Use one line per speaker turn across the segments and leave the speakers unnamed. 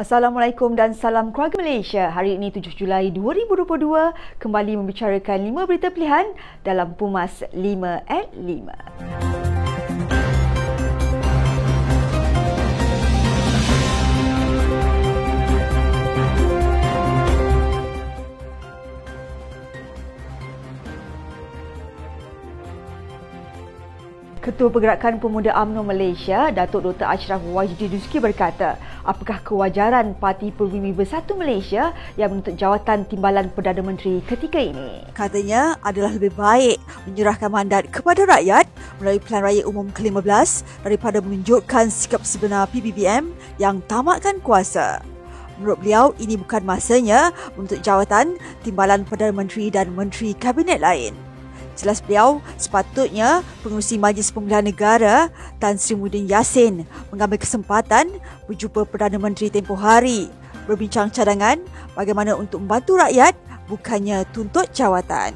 Assalamualaikum dan salam keluarga Malaysia. Hari ini 7 Julai 2022 kembali membicarakan 5 berita pilihan dalam Pumas 5 at 5. Ketua Pergerakan Pemuda UMNO Malaysia, Datuk Dr. Ashraf Wajdi Duski berkata, apakah kewajaran Parti Perwimi Bersatu Malaysia yang menuntut jawatan Timbalan Perdana Menteri ketika ini?
Katanya adalah lebih baik menyerahkan mandat kepada rakyat melalui Pilihan Raya Umum ke-15 daripada menunjukkan sikap sebenar PBBM yang tamatkan kuasa. Menurut beliau, ini bukan masanya untuk jawatan Timbalan Perdana Menteri dan Menteri Kabinet lain. Jelas beliau, sepatutnya pengurusi Majlis Pemilihan Negara Tan Sri Muhyiddin Yassin mengambil kesempatan berjumpa Perdana Menteri tempoh hari berbincang cadangan bagaimana untuk membantu rakyat bukannya tuntut jawatan.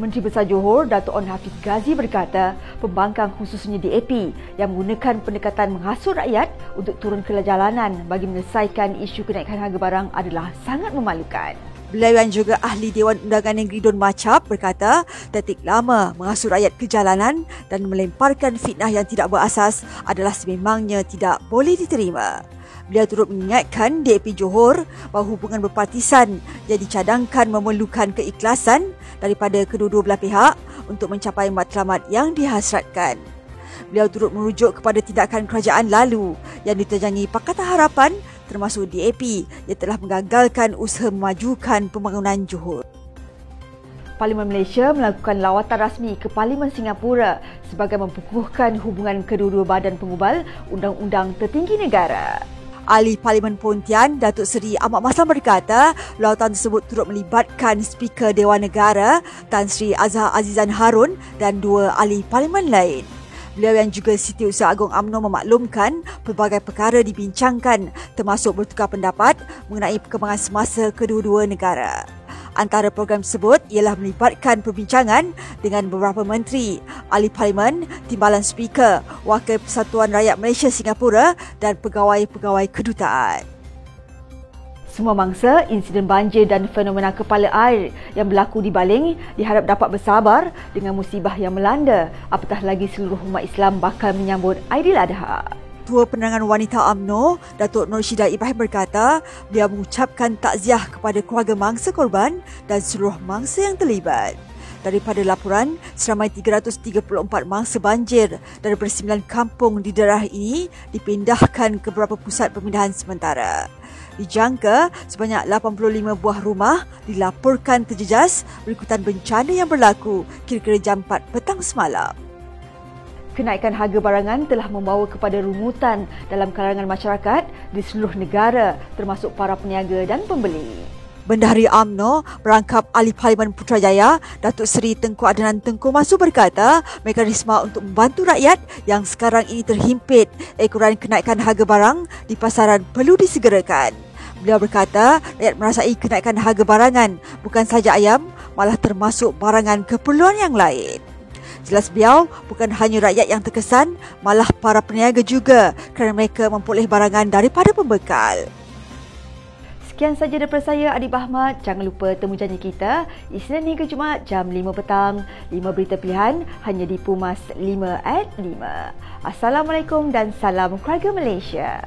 Menteri Besar Johor Datuk On Hafiz Ghazi berkata pembangkang khususnya DAP yang menggunakan pendekatan menghasut rakyat untuk turun ke jalanan bagi menyelesaikan isu kenaikan harga barang adalah sangat memalukan.
Beliau yang juga ahli Dewan Undangan Negeri Don Macap berkata, taktik lama mengasuh rakyat ke jalanan dan melemparkan fitnah yang tidak berasas adalah sememangnya tidak boleh diterima. Beliau turut mengingatkan DAP Johor bahawa hubungan berpartisan yang dicadangkan memerlukan keikhlasan daripada kedua-dua belah pihak untuk mencapai matlamat yang dihasratkan. Beliau turut merujuk kepada tindakan kerajaan lalu yang diterjangi Pakatan Harapan termasuk DAP yang telah menggagalkan usaha memajukan pembangunan Johor.
Parlimen Malaysia melakukan lawatan rasmi ke Parlimen Singapura sebagai memperkukuhkan hubungan kedua-dua badan pengubal undang-undang tertinggi negara.
Ahli Parlimen Pontian, Datuk Seri Ahmad Maslam berkata, lawatan tersebut turut melibatkan Speaker Dewan Negara Tan Sri Azhar Azizan Harun dan dua ahli parlimen lain. Beliau yang juga Setiausaha Agung AMNO memaklumkan pelbagai perkara dibincangkan termasuk bertukar pendapat mengenai perkembangan semasa kedua-dua negara. Antara program tersebut ialah melibatkan perbincangan dengan beberapa menteri, ahli parlimen, timbalan speaker, wakil Persatuan Rakyat Malaysia Singapura dan pegawai-pegawai kedutaan.
Semua mangsa, insiden banjir dan fenomena kepala air yang berlaku di Baling diharap dapat bersabar dengan musibah yang melanda apatah lagi seluruh umat Islam bakal menyambut Aidiladha.
Ketua Penerangan Wanita AMNO, Datuk Nur Syida Ibrahim berkata, beliau mengucapkan takziah kepada keluarga mangsa korban dan seluruh mangsa yang terlibat. Daripada laporan, seramai 334 mangsa banjir daripada 9 kampung di daerah ini dipindahkan ke beberapa pusat pemindahan sementara. Dijangka sebanyak 85 buah rumah dilaporkan terjejas berikutan bencana yang berlaku kira-kira jam 4 petang semalam.
Kenaikan harga barangan telah membawa kepada rumutan dalam kalangan masyarakat di seluruh negara termasuk para peniaga dan pembeli.
Bendahari AMNO merangkap ahli Parlimen Putrajaya Datuk Seri Tengku Adnan Tengku Masu berkata mekanisme untuk membantu rakyat yang sekarang ini terhimpit ekoran kenaikan harga barang di pasaran perlu disegerakan. Beliau berkata, rakyat merasai kenaikan harga barangan bukan saja ayam, malah termasuk barangan keperluan yang lain. Jelas beliau, bukan hanya rakyat yang terkesan, malah para peniaga juga kerana mereka memperoleh barangan daripada pembekal.
Sekian saja daripada saya, Adi Bahmat. Jangan lupa temu janji kita Isnin hingga Jumaat jam 5 petang. 5 berita pilihan hanya di Pumas 5 at 5. Assalamualaikum dan salam keluarga Malaysia.